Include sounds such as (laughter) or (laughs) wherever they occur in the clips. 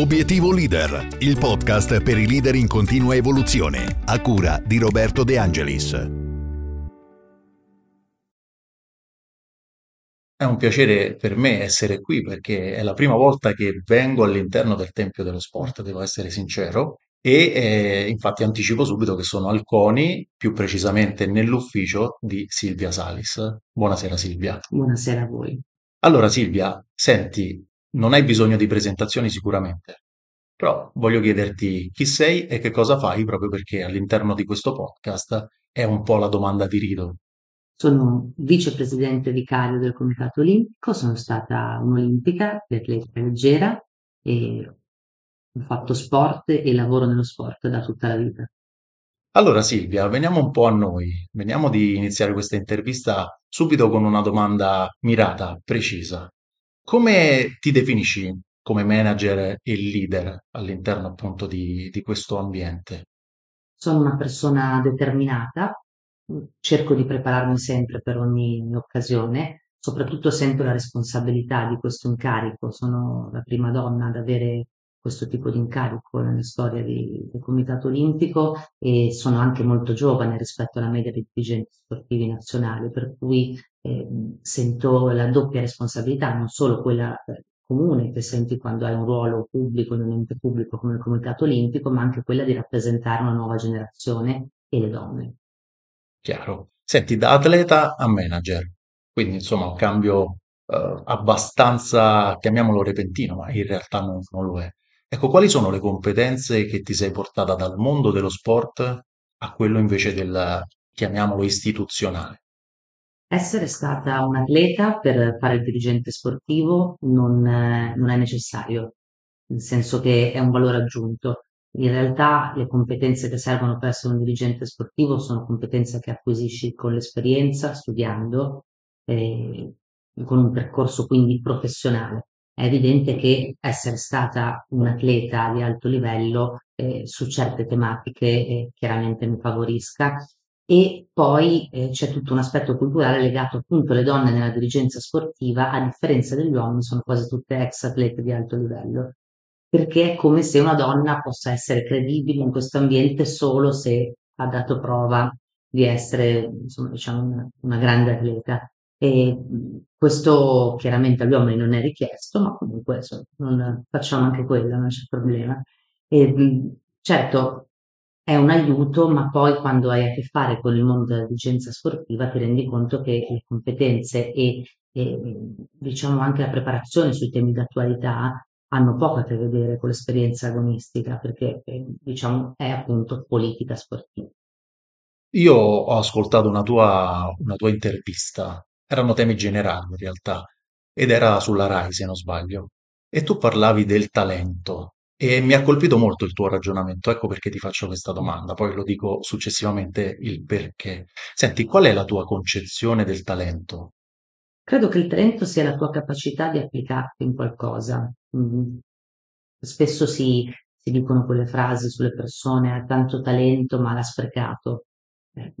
Obiettivo Leader, il podcast per i leader in continua evoluzione, a cura di Roberto De Angelis. È un piacere per me essere qui perché è la prima volta che vengo all'interno del Tempio dello Sport, devo essere sincero, e eh, infatti anticipo subito che sono al CONI, più precisamente nell'ufficio di Silvia Salis. Buonasera Silvia. Buonasera a voi. Allora Silvia, senti, non hai bisogno di presentazioni sicuramente, però voglio chiederti chi sei e che cosa fai proprio perché all'interno di questo podcast è un po' la domanda di rito. Sono vicepresidente vicario del Comitato Olimpico, sono stata un'olimpica per atletica leggera e ho fatto sport e lavoro nello sport da tutta la vita. Allora Silvia, veniamo un po' a noi, veniamo di iniziare questa intervista subito con una domanda mirata, precisa. Come ti definisci come manager e leader all'interno appunto di, di questo ambiente? Sono una persona determinata, cerco di prepararmi sempre per ogni occasione, soprattutto sento la responsabilità di questo incarico, sono la prima donna ad avere questo tipo di incarico nella storia di, del Comitato Olimpico e sono anche molto giovane rispetto alla media dei dirigenti sportivi nazionali, per cui eh, sento la doppia responsabilità, non solo quella eh, comune che senti quando hai un ruolo pubblico in un ente pubblico come il Comitato Olimpico, ma anche quella di rappresentare una nuova generazione e le donne. Chiaro. Senti, da atleta a manager, quindi insomma un cambio eh, abbastanza, chiamiamolo repentino, ma in realtà non, non lo è. Ecco, quali sono le competenze che ti sei portata dal mondo dello sport a quello invece del, chiamiamolo, istituzionale? Essere stata un atleta per fare il dirigente sportivo non, non è necessario, nel senso che è un valore aggiunto. In realtà le competenze che servono per essere un dirigente sportivo sono competenze che acquisisci con l'esperienza, studiando, eh, con un percorso quindi professionale è evidente che essere stata un atleta di alto livello eh, su certe tematiche eh, chiaramente mi favorisca e poi eh, c'è tutto un aspetto culturale legato appunto alle donne nella dirigenza sportiva, a differenza degli uomini sono quasi tutte ex atlete di alto livello, perché è come se una donna possa essere credibile in questo ambiente solo se ha dato prova di essere insomma, diciamo, una, una grande atleta. E questo chiaramente agli uomini non è richiesto, ma comunque insomma, non, facciamo anche quello, non c'è problema. E, certo, è un aiuto, ma poi quando hai a che fare con il mondo della dirigenza sportiva ti rendi conto che le competenze e, e diciamo anche la preparazione sui temi d'attualità hanno poco a che vedere con l'esperienza agonistica, perché diciamo è appunto politica sportiva. Io ho ascoltato una tua, una tua intervista erano temi generali in realtà, ed era sulla Rai, se non sbaglio. E tu parlavi del talento e mi ha colpito molto il tuo ragionamento, ecco perché ti faccio questa domanda, poi lo dico successivamente il perché. Senti, qual è la tua concezione del talento? Credo che il talento sia la tua capacità di applicarti in qualcosa. Mm. Spesso si, si dicono quelle frasi sulle persone, ha tanto talento ma l'ha sprecato. Eh,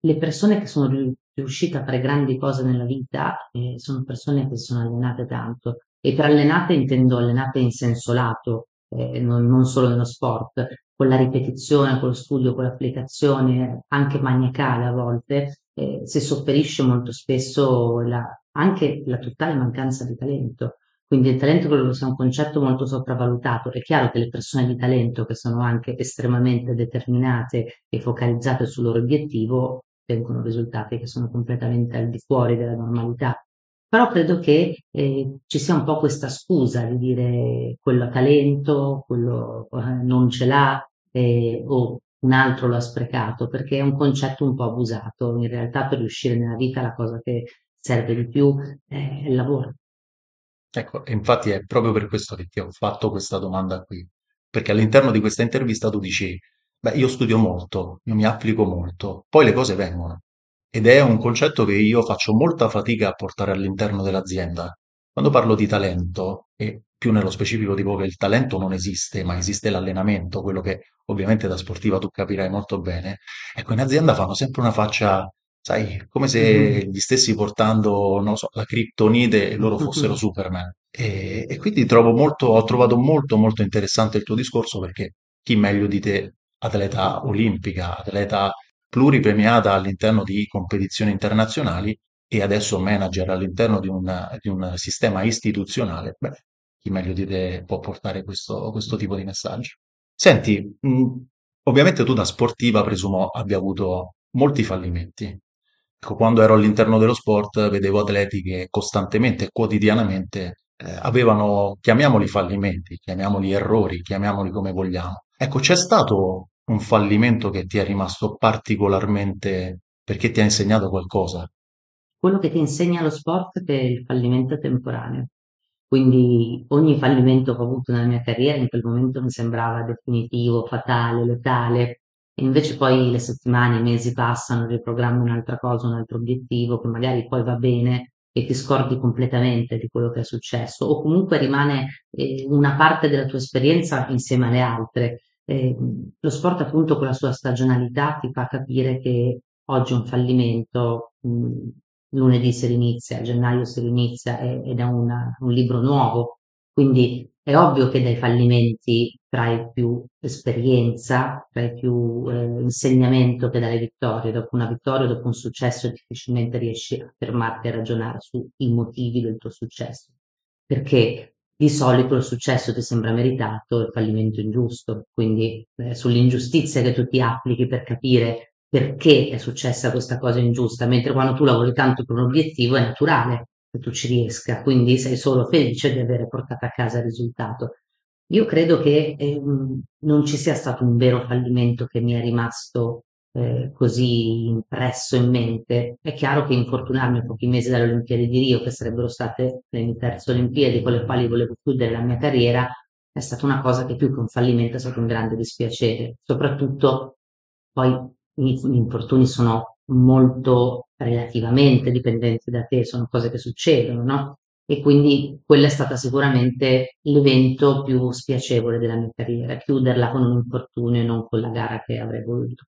le persone che sono riuscite a fare grandi cose nella vita eh, sono persone che si sono allenate tanto e per allenate intendo allenate in senso lato, eh, non, non, solo nello sport, con la ripetizione, con lo studio, con l'applicazione, anche maniacale a volte, eh, si sopperisce molto spesso la, anche la totale mancanza di talento. Quindi il talento credo sia un concetto molto sopravvalutato. È chiaro che le persone di talento, che sono anche estremamente determinate e focalizzate sul loro obiettivo, ottengono risultati che sono completamente al di fuori della normalità. Però credo che eh, ci sia un po' questa scusa di dire quello ha talento, quello eh, non ce l'ha eh, o un altro lo ha sprecato, perché è un concetto un po' abusato. In realtà per riuscire nella vita la cosa che serve di più è il lavoro. Ecco, infatti è proprio per questo che ti ho fatto questa domanda qui, perché all'interno di questa intervista tu dici Beh, io studio molto, io mi applico molto, poi le cose vengono. Ed è un concetto che io faccio molta fatica a portare all'interno dell'azienda. Quando parlo di talento, e più nello specifico dico che il talento non esiste, ma esiste l'allenamento, quello che ovviamente da sportiva tu capirai molto bene, ecco, in azienda fanno sempre una faccia sai, come se Mhm. gli stessi portando, non lo so, la criptonite e loro fossero Superman. E, e quindi trovo molto, ho trovato molto, molto interessante il tuo discorso perché chi meglio di te, atleta olimpica, atleta pluripremiata all'interno di competizioni internazionali e adesso manager all'interno di un, di un sistema istituzionale, beh, chi meglio di te può portare questo, questo tipo di messaggio. Senti, mh, ovviamente tu da sportiva presumo abbia avuto molti fallimenti. Ecco, quando ero all'interno dello sport vedevo atleti che costantemente e quotidianamente eh, avevano, chiamiamoli fallimenti, chiamiamoli errori, chiamiamoli come vogliamo. Ecco, c'è stato un fallimento che ti è rimasto particolarmente perché ti ha insegnato qualcosa? Quello che ti insegna lo sport è il fallimento temporaneo. Quindi ogni fallimento che ho avuto nella mia carriera in quel momento mi sembrava definitivo, fatale, letale. E invece poi le settimane, i mesi passano, riprogrammi un'altra cosa, un altro obiettivo che magari poi va bene e ti scordi completamente di quello che è successo o comunque rimane eh, una parte della tua esperienza insieme alle altre. Eh, lo sport appunto con la sua stagionalità ti fa capire che oggi un fallimento, mh, lunedì si rinizia, gennaio si rinizia ed è una- un libro nuovo, quindi è ovvio che dai fallimenti trai più esperienza, trai più eh, insegnamento che dalle vittorie. Dopo una vittoria, dopo un successo, difficilmente riesci a fermarti a ragionare sui motivi del tuo successo, perché di solito il successo ti sembra meritato, il fallimento ingiusto, quindi eh, sull'ingiustizia che tu ti applichi per capire perché è successa questa cosa ingiusta, mentre quando tu lavori tanto per un obiettivo è naturale che tu ci riesca, quindi sei solo felice di avere portato a casa il risultato. Io credo che ehm, non ci sia stato un vero fallimento che mi è rimasto eh, così impresso in mente. È chiaro che infortunarmi a pochi mesi dalle Olimpiadi di Rio, che sarebbero state le mie terze Olimpiadi con le quali volevo chiudere la mia carriera, è stata una cosa che più che un fallimento è stato un grande dispiacere. Soprattutto poi gli infortuni sono molto relativamente dipendenti da te, sono cose che succedono, no? E quindi quello è stato sicuramente l'evento più spiacevole della mia carriera, chiuderla con un infortunio e non con la gara che avrei voluto.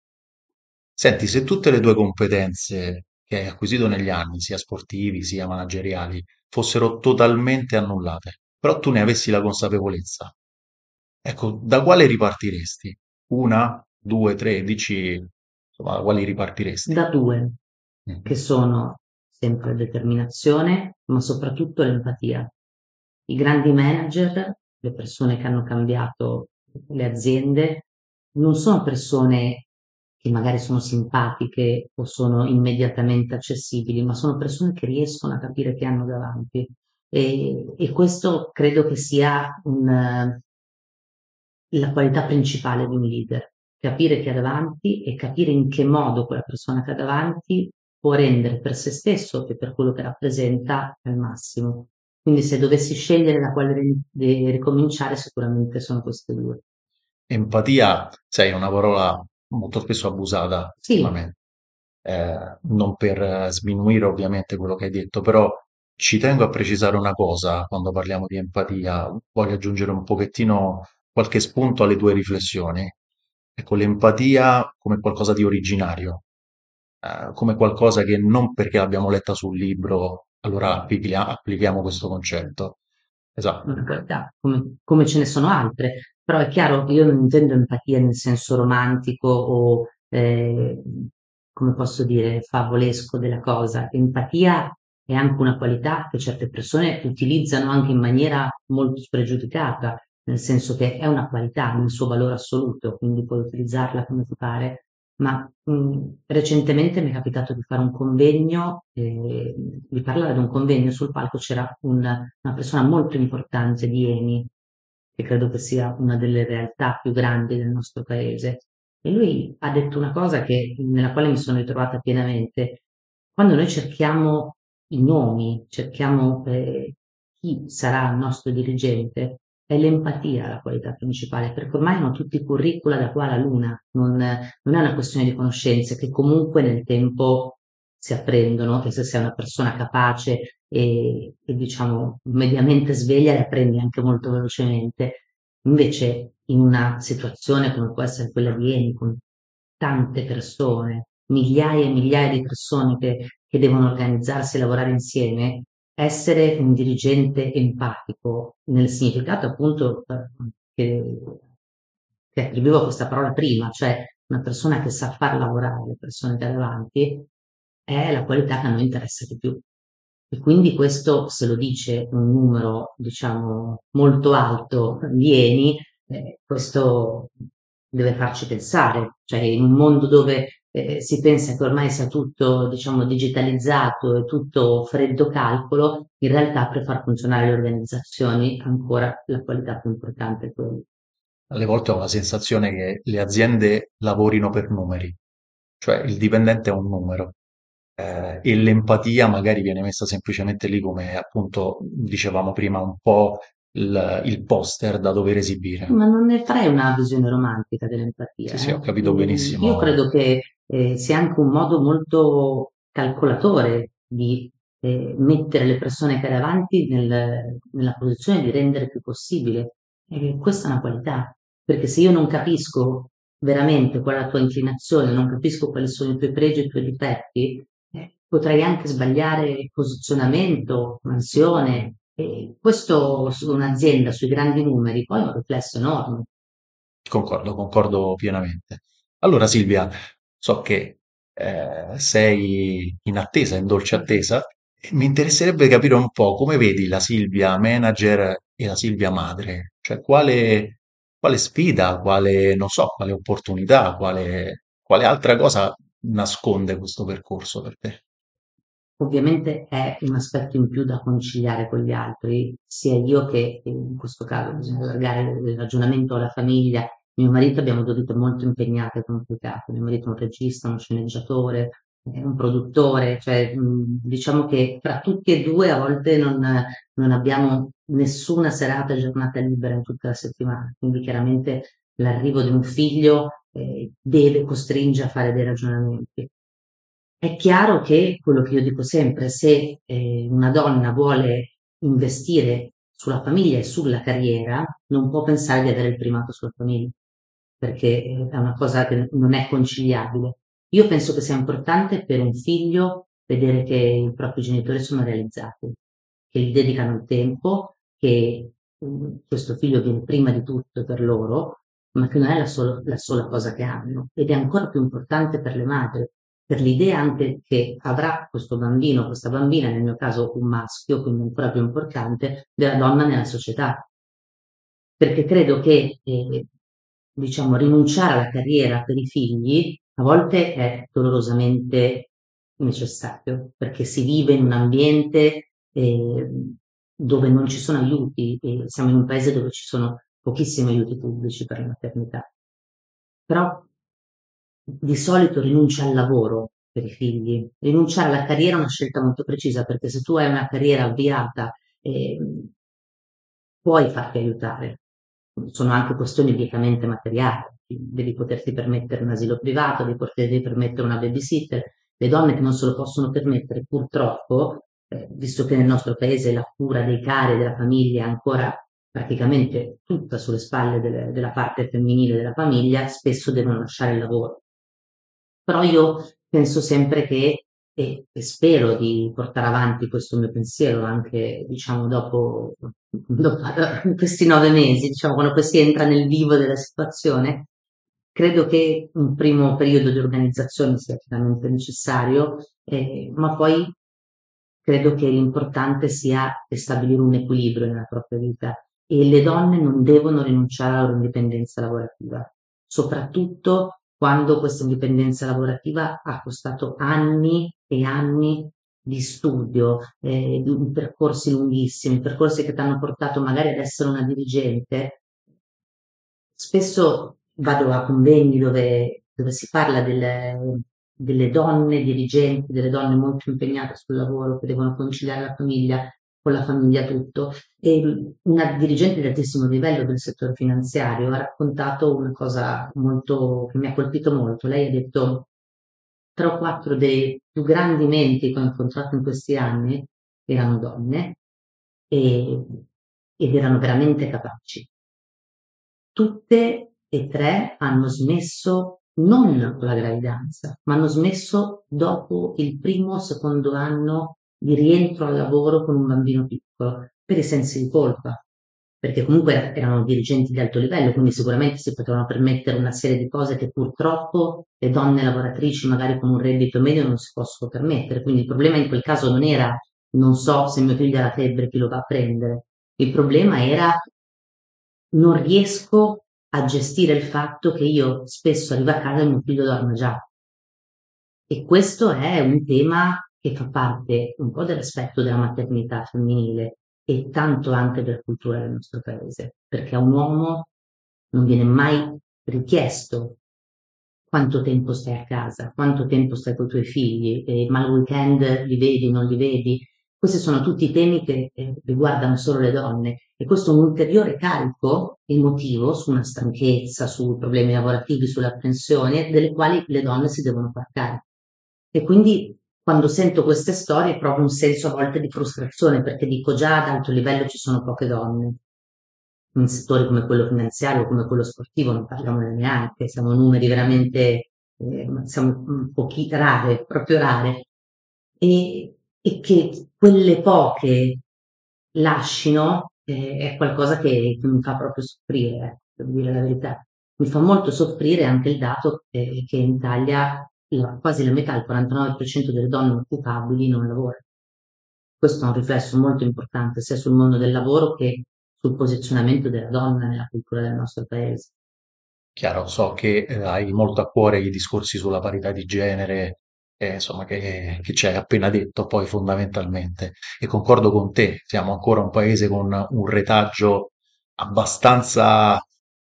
Senti, se tutte le tue competenze che hai acquisito negli anni, sia sportivi sia manageriali, fossero totalmente annullate, però tu ne avessi la consapevolezza, ecco, da quale ripartiresti? Una, due, tre, dici, insomma, da quali ripartiresti? Da due, che Mhm. sono sempre determinazione, ma soprattutto l'empatia. I grandi manager, le persone che hanno cambiato le aziende, non sono persone che magari sono simpatiche o sono immediatamente accessibili, ma sono persone che riescono a capire che hanno davanti. E, e questo credo che sia un, la qualità principale di un leader, capire chi ha davanti e capire in che modo quella persona che ha davanti può rendere per se stesso e per quello che rappresenta al massimo. Quindi se dovessi scegliere da quale ricominciare, sicuramente sono queste due. Empatia, sai, è una parola molto spesso abusata Sì. Eh, non per eh, sminuire ovviamente quello che hai detto, però ci tengo a precisare una cosa quando parliamo di empatia, voglio aggiungere un pochettino qualche spunto alle tue riflessioni. Ecco, l'empatia come qualcosa di originario, eh, come qualcosa che non perché l'abbiamo letta sul libro, allora applichia- applichiamo questo concetto. Esatto. una qualità, come, come ce ne sono altre, però è chiaro, io non intendo empatia nel senso romantico o, eh, come posso dire, favolesco della cosa. Empatia è anche una qualità che certe persone utilizzano anche in maniera molto spregiudicata, nel senso che è una qualità nel suo valore assoluto, quindi puoi utilizzarla come ti pare. Ma mh, recentemente mi è capitato di fare un convegno, eh, di parlare ad un convegno sul palco c'era un- una persona molto importante di Eni, che credo che sia una delle realtà più grandi del nostro paese. E lui ha detto una cosa che- nella quale mi sono ritrovata pienamente. Quando noi cerchiamo i nomi, cerchiamo eh, chi sarà il nostro dirigente, è l'empatia la qualità principale, perché ormai hanno tutti curricula da qua alla luna, non, non è una questione di conoscenze che comunque nel tempo si apprendono e se sei una persona capace e, e, diciamo mediamente sveglia le apprendi anche molto velocemente. Invece in una situazione come può essere quella di Eni, con tante persone migliaia e migliaia di persone che, che devono organizzarsi e lavorare insieme, essere un dirigente empatico nel significato appunto che, che attribuivo a questa parola prima, cioè una persona che sa far lavorare le persone ha davanti, è la qualità che a noi interessa di più. E quindi questo, se lo dice un numero, diciamo, molto alto di Eni, eh, questo deve farci pensare, cioè in un mondo dove eh, si pensa che ormai sia tutto, diciamo, digitalizzato e tutto freddo calcolo, in realtà per far funzionare le organizzazioni ancora la qualità più importante è quella. Alle volte ho la sensazione che le aziende lavorino per numeri, cioè il dipendente è un numero eh, e l'empatia magari viene messa semplicemente lì come appunto dicevamo prima un po' il, il poster da dover esibire. Ma non ne farei una visione romantica dell'empatia. Sì, sì, ho eh. capito benissimo. Io credo che eh, sia anche un modo molto calcolatore di eh, mettere le persone che hai davanti nel- nella posizione di rendere più possibile. E questa è una qualità, perché se io non capisco veramente qual è la tua inclinazione, non capisco quali sono i tuoi pregi e i tuoi difetti, eh, potrei anche sbagliare posizionamento, mansione, questo su un'azienda, sui grandi numeri, poi è un riflesso enorme. Concordo, concordo pienamente. Allora Silvia, so che eh, sei in attesa, in dolce attesa, mi interesserebbe capire un po' come vedi la Silvia manager e la Silvia madre, cioè quale, quale sfida, quale, non so, quale opportunità, quale, quale altra cosa nasconde questo percorso per te? Ovviamente è un aspetto in più da conciliare con gli altri, sia io che in questo caso bisogna allargare il ragionamento alla famiglia. Mio marito abbiamo due vite molto impegnate e complicate. Mio marito è un regista, uno sceneggiatore, un produttore, cioè diciamo che fra tutti e due a volte non, non abbiamo nessuna serata e giornata libera in tutta la settimana. Quindi chiaramente l'arrivo di un figlio eh, deve costringe a fare dei ragionamenti. È chiaro che quello che io dico sempre, se eh, una donna vuole investire sulla famiglia e sulla carriera, non può pensare di avere il primato sulla famiglia, perché eh, è una cosa che non è conciliabile. Io penso che sia importante per un figlio vedere che i propri genitori sono realizzati, che gli dedicano il tempo, che mm, questo figlio viene prima di tutto per loro, ma che non è la, solo- la sola cosa che hanno. Ed è ancora più importante per le madri, per l'idea anche che avrà questo bambino, questa bambina, nel mio caso un maschio, quindi ancora più importante, della donna nella società. Perché credo che, eh, diciamo, rinunciare alla carriera per i figli a volte è dolorosamente necessario, perché si vive in un ambiente eh, dove non ci sono aiuti, e siamo in un paese dove ci sono pochissimi aiuti pubblici per la maternità. Però di solito rinuncia al lavoro per i figli. Rinunciare alla carriera è una scelta molto precisa perché se tu hai una carriera avviata eh, puoi farti aiutare. Sono anche questioni obiettivamente materiali. Devi poterti permettere un asilo privato, devi poterti permettere una babysitter. Le donne che non se lo possono permettere, purtroppo, eh, visto che nel nostro paese la cura dei cari e della famiglia è ancora praticamente tutta sulle spalle delle, della parte femminile della famiglia, spesso devono lasciare il lavoro. Però io penso sempre che, e, e spero di portare avanti questo mio pensiero anche, diciamo, dopo, (laughs) dopo questi nove mesi, diciamo, quando poi si entra nel vivo della situazione, credo che un primo periodo di organizzazione sia chiaramente necessario, eh, ma poi credo che l'importante sia stabilire un equilibrio nella propria vita. E le donne non devono rinunciare alla loro indipendenza lavorativa, soprattutto quando questa indipendenza lavorativa ha costato anni e anni di studio, eh, percorsi lunghissimi, percorsi che ti hanno portato magari ad essere una dirigente. Spesso vado a convegni dove, dove si parla delle, delle donne dirigenti, delle donne molto impegnate sul lavoro che devono conciliare la famiglia con la famiglia tutto. E una dirigente di altissimo livello del settore finanziario ha raccontato una cosa molto, che mi ha colpito molto. Lei ha detto tre o quattro dei più grandi menti che ho incontrato in questi anni erano donne e, ed erano veramente capaci. Tutte e tre hanno smesso non con la gravidanza, ma hanno smesso dopo il primo o secondo anno di rientro al lavoro con un bambino piccolo, per i sensi di colpa, perché comunque erano dirigenti di alto livello, quindi sicuramente si potevano permettere una serie di cose che purtroppo le donne lavoratrici magari con un reddito medio non si possono permettere. Quindi il problema in quel caso non era non so se mio figlio ha la febbre, chi lo va a prendere. Il problema era non riesco a gestire il fatto che io spesso arrivo a casa e mio figlio dorme già. E questo è un tema che fa parte un po' dell'aspetto della maternità femminile e tanto anche della cultura del nostro paese, perché a un uomo non viene mai richiesto quanto tempo stai a casa, quanto tempo stai con i tuoi figli, eh, ma il weekend li vedi, non li vedi. Questi sono tutti temi che eh, riguardano solo le donne e questo è un ulteriore carico emotivo su una stanchezza, su problemi lavorativi, sulla pensione, delle quali le donne si devono far carico. E quindi quando sento queste storie provo un senso a volte di frustrazione perché dico già ad alto livello ci sono poche donne. In settori come quello finanziario, come quello sportivo, non parliamone neanche, siamo numeri veramente, eh, siamo pochi, rare, proprio rare. E, e che quelle poche lascino eh, è qualcosa che, che, mi fa proprio soffrire, per dire la verità. Mi fa molto soffrire anche il dato eh, che in Italia la, quasi la metà, il 49% delle donne occupabili non lavora. Questo è un riflesso molto importante sia sul mondo del lavoro che sul posizionamento della donna nella cultura del nostro paese. Chiaro, so che eh, hai molto a cuore i discorsi sulla parità di genere, eh, insomma, che, che ci hai appena detto poi fondamentalmente. E concordo con te, siamo ancora un paese con un retaggio abbastanza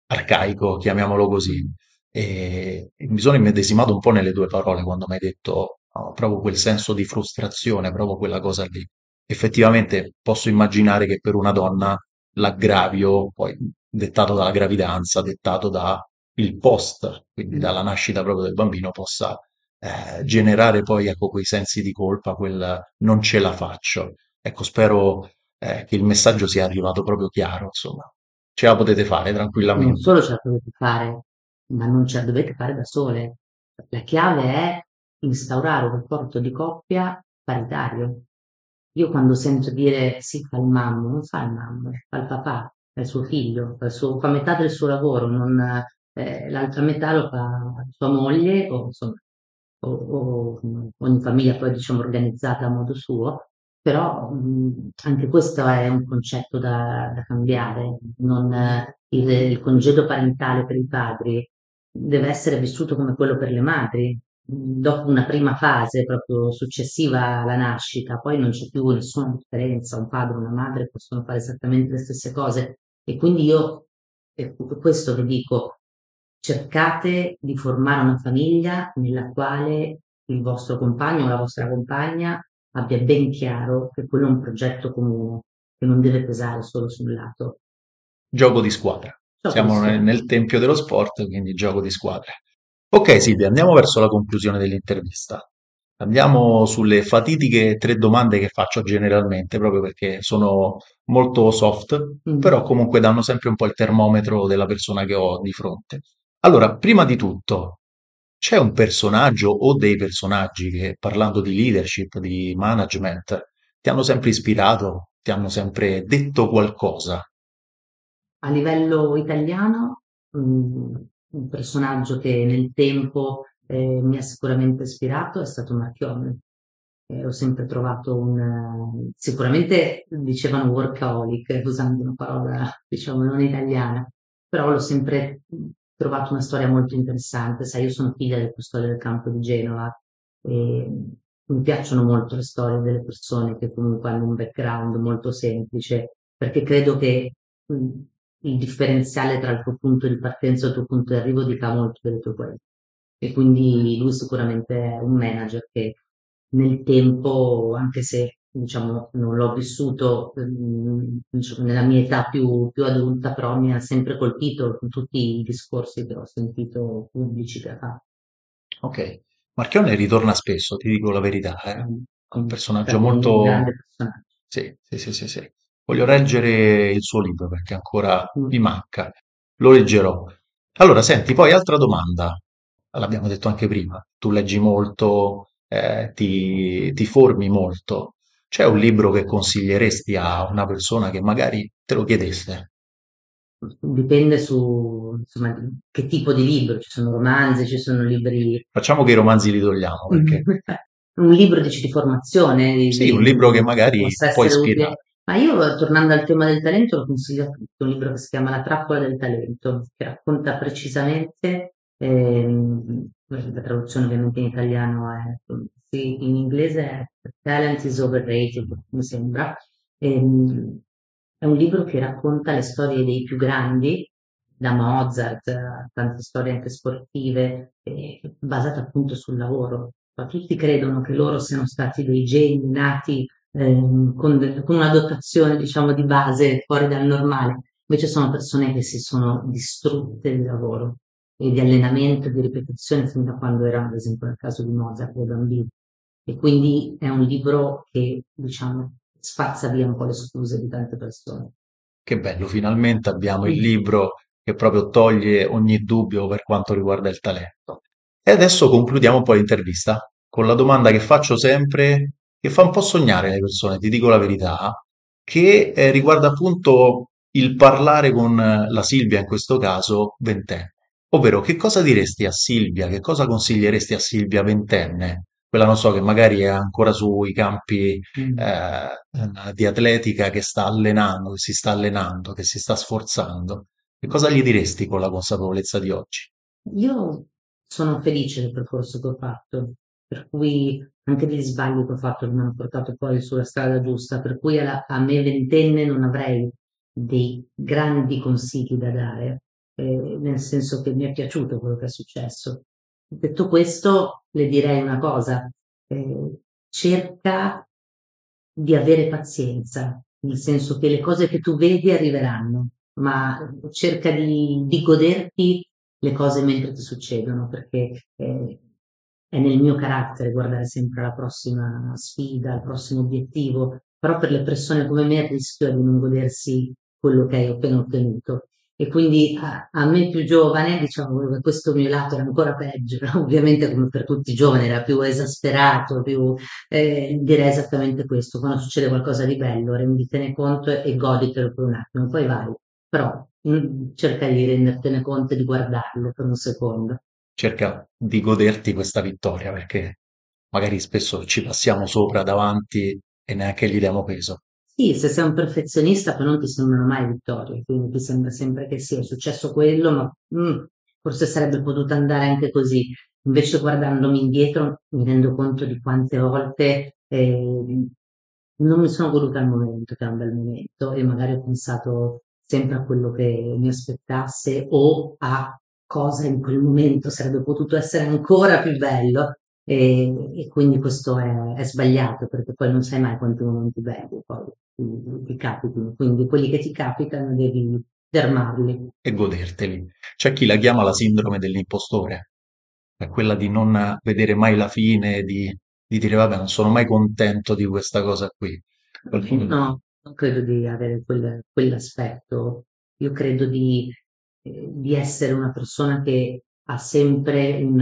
arcaico, chiamiamolo così. E mi sono immedesimato un po' nelle tue parole quando mi hai detto no, proprio quel senso di frustrazione, proprio quella cosa lì. Effettivamente posso immaginare che per una donna l'aggravio, poi dettato dalla gravidanza, dettato dal post, quindi dalla nascita proprio del bambino, possa eh, generare poi ecco, quei sensi di colpa, quel non ce la faccio. Ecco, spero eh, che il messaggio sia arrivato proprio chiaro, insomma. Ce la potete fare tranquillamente. Non solo ce la potete fare, ma non ce la dovete fare da sole. La chiave è instaurare un rapporto di coppia paritario. Io quando sento dire sì fa il mammo, non fa il mammo, fa il papà, fa il suo figlio, fa, il suo, fa metà del suo lavoro, non, eh, l'altra metà lo fa sua moglie o, insomma, o, o ogni famiglia poi diciamo organizzata a modo suo, però mh, anche questo è un concetto da, da cambiare. Non, il, il, congedo parentale per i padri deve essere vissuto come quello per le madri. Dopo una prima fase proprio successiva alla nascita, poi non c'è più nessuna differenza, un padre e una madre possono fare esattamente le stesse cose. E quindi io, è questo che dico, cercate di formare una famiglia nella quale il vostro compagno o la vostra compagna abbia ben chiaro che quello è un progetto comune, che non deve pesare solo sul lato. Gioco di squadra. Siamo nel, nel tempio dello sport, quindi gioco di squadre. Ok Silvia, andiamo verso la conclusione dell'intervista. Andiamo sulle fatitiche tre domande che faccio generalmente, proprio perché sono molto soft, mm. però comunque danno sempre un po' il termometro della persona che ho di fronte. Allora, prima di tutto, c'è un personaggio o dei personaggi che, parlando di leadership, di management, ti hanno sempre ispirato, ti hanno sempre detto qualcosa? A livello italiano, mm, un personaggio che nel tempo eh, mi ha sicuramente ispirato è stato Marchionne. Eh, ho sempre trovato un... sicuramente dicevano workaholic, usando una parola, diciamo, non italiana, però l'ho sempre trovato una storia molto interessante. Sai, io sono figlia del custode del campo di Genova e mi piacciono molto le storie delle persone che comunque hanno un background molto semplice, perché credo che il differenziale tra il tuo punto di partenza e il tuo punto di arrivo dica molto delle tue qualità. E quindi lui sicuramente è un manager che nel tempo, anche se diciamo non l'ho vissuto diciamo, nella mia età più, più, adulta, però mi ha sempre colpito con tutti i discorsi che ho sentito pubblici che ha fatto. Ok, Marchionne ritorna spesso, ti dico la verità, è eh? un personaggio molto... Un grande personaggio. Sì, sì, sì, sì, sì. Voglio leggere il suo libro perché ancora mi manca. Lo leggerò. Allora, senti, poi altra domanda. l'abbiamo detto anche prima, tu leggi molto, eh, ti, ti formi molto. C'è un libro che consiglieresti a una persona che magari te lo chiedesse? Dipende su insomma, che tipo di libro, ci sono romanzi, ci sono libri... Facciamo che i romanzi li togliamo, perché... (laughs) un libro dici, di formazione. Di, sì, un libro che magari può ispirare. Ma io, tornando al tema del talento, lo consiglio a tutti, un libro che si chiama La trappola del talento, che racconta precisamente, ehm, la traduzione ovviamente in italiano è, sì, in inglese è Talent is Overrated, mi sembra, ehm, è un libro che racconta le storie dei più grandi, da Mozart a tante storie anche sportive, eh, basate appunto sul lavoro. Ma tutti credono che loro siano stati dei geni nati eh, con, con, una dotazione, diciamo, di base fuori dal normale. Invece sono persone che si sono distrutte di lavoro e di allenamento, di ripetizione, fin da quando erano, ad esempio, nel caso di Mozart, dei bambini. E quindi è un libro che, diciamo, spazza via un po' le scuse di tante persone. Che bello, finalmente abbiamo il libro che proprio toglie ogni dubbio per quanto riguarda il talento. E adesso concludiamo poi l'intervista con la domanda che faccio sempre, che fa un po' sognare le persone, ti dico la verità, che eh, riguarda appunto il parlare con la Silvia, in questo caso ventenne. Ovvero, che cosa diresti a Silvia, che cosa consiglieresti a Silvia ventenne quella non so, che magari è ancora sui campi mm. eh, di atletica che sta allenando, che si sta allenando, che si sta sforzando, che cosa gli diresti con la consapevolezza di oggi? Io sono felice del percorso che ho fatto, per cui anche degli sbagli che ho fatto mi hanno portato poi sulla strada giusta, per cui alla, a me ventenne non avrei dei grandi consigli da dare, eh, nel senso che mi è piaciuto quello che è successo. Detto questo, le direi una cosa, eh, cerca di avere pazienza, nel senso che le cose che tu vedi arriveranno, ma cerca di, di goderti le cose mentre ti succedono, perché eh, è nel mio carattere guardare sempre alla prossima sfida, al prossimo obiettivo, però per le persone come me il rischio è di non godersi quello che hai appena ottenuto. E quindi a, a, me più giovane, diciamo che questo mio lato era ancora peggio, ovviamente come per tutti i giovani era più esasperato, più, eh, direi esattamente questo, quando succede qualcosa di bello renditene conto e goditelo per un attimo, poi vai, però mm, cerca di rendertene conto e di guardarlo per un secondo. Cerca di goderti questa vittoria perché magari spesso ci passiamo sopra davanti e neanche gli diamo peso. Sì, se sei un perfezionista poi non ti sembrano mai vittorie, quindi ti sembra sempre che sia successo quello, ma mm, forse sarebbe potuto andare anche così. Invece guardandomi indietro mi rendo conto di quante volte eh, non mi sono voluta al momento, che era un bel momento, e magari ho pensato sempre a quello che mi aspettasse o a cosa in quel momento sarebbe potuto essere ancora più bello e, e quindi questo è, è, sbagliato perché poi non sai mai quanti momenti belli poi ti, ti capitano, quindi quelli che ti capitano devi fermarli. E goderteli. C'è chi la chiama la sindrome dell'impostore, è quella di non vedere mai la fine, di, di dire vabbè non sono mai contento di questa cosa qui. Qualcuno... No, non credo di avere quel, quell'aspetto, io credo di, di essere una persona che ha sempre un,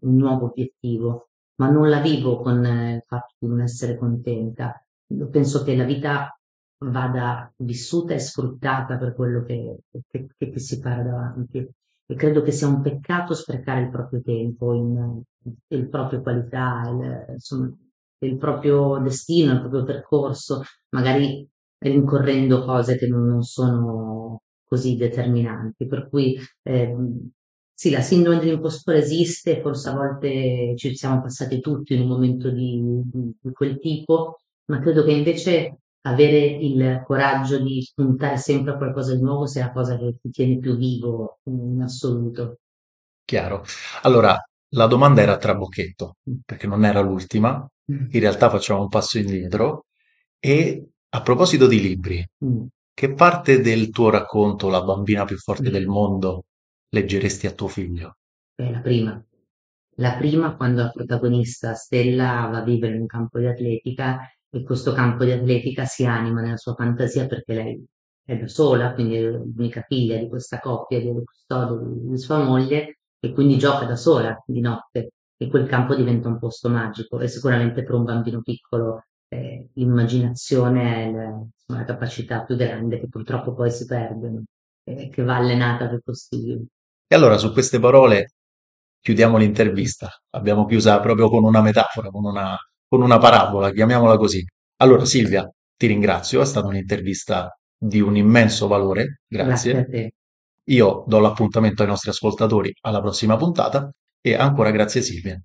un nuovo obiettivo, ma non la vivo con il fatto di non essere contenta. Io penso che la vita vada vissuta e sfruttata per quello che, che, che ti si para davanti. E credo che sia un peccato sprecare il proprio tempo, in, le proprie qualità, il, insomma, il proprio destino, il proprio percorso, magari rincorrendo cose che non, non sono così determinanti. Per cui eh, sì, la sindrome dell'impostore esiste, forse a volte ci siamo passati tutti in un momento di, di, di quel tipo, ma credo che invece avere il coraggio di puntare sempre a qualcosa di nuovo sia la cosa che ti tiene più vivo in assoluto. Chiaro. Allora, la domanda era a trabocchetto, mm. perché non era l'ultima. Mm. In realtà facciamo un passo indietro. E a proposito di libri, mm. Che parte del tuo racconto, La bambina più forte del mondo, leggeresti a tuo figlio? Beh, la prima. La prima quando la protagonista Stella va a vivere in un campo di atletica e questo campo di atletica si anima nella sua fantasia perché lei è da sola, quindi è l'unica figlia di questa coppia di custode di sua moglie e quindi gioca da sola di notte e quel campo diventa un posto magico e sicuramente per un bambino piccolo eh, l'immaginazione è la, insomma, la, capacità più grande che purtroppo poi si perde, eh, che va allenata più possibile. E allora su queste parole chiudiamo l'intervista. Abbiamo chiusa proprio con una metafora, con una, con una parabola, chiamiamola così. Allora Silvia, ti ringrazio, è stata un'intervista di un immenso valore, grazie. Grazie a te. Io do l'appuntamento ai nostri ascoltatori alla prossima puntata e ancora grazie Silvia.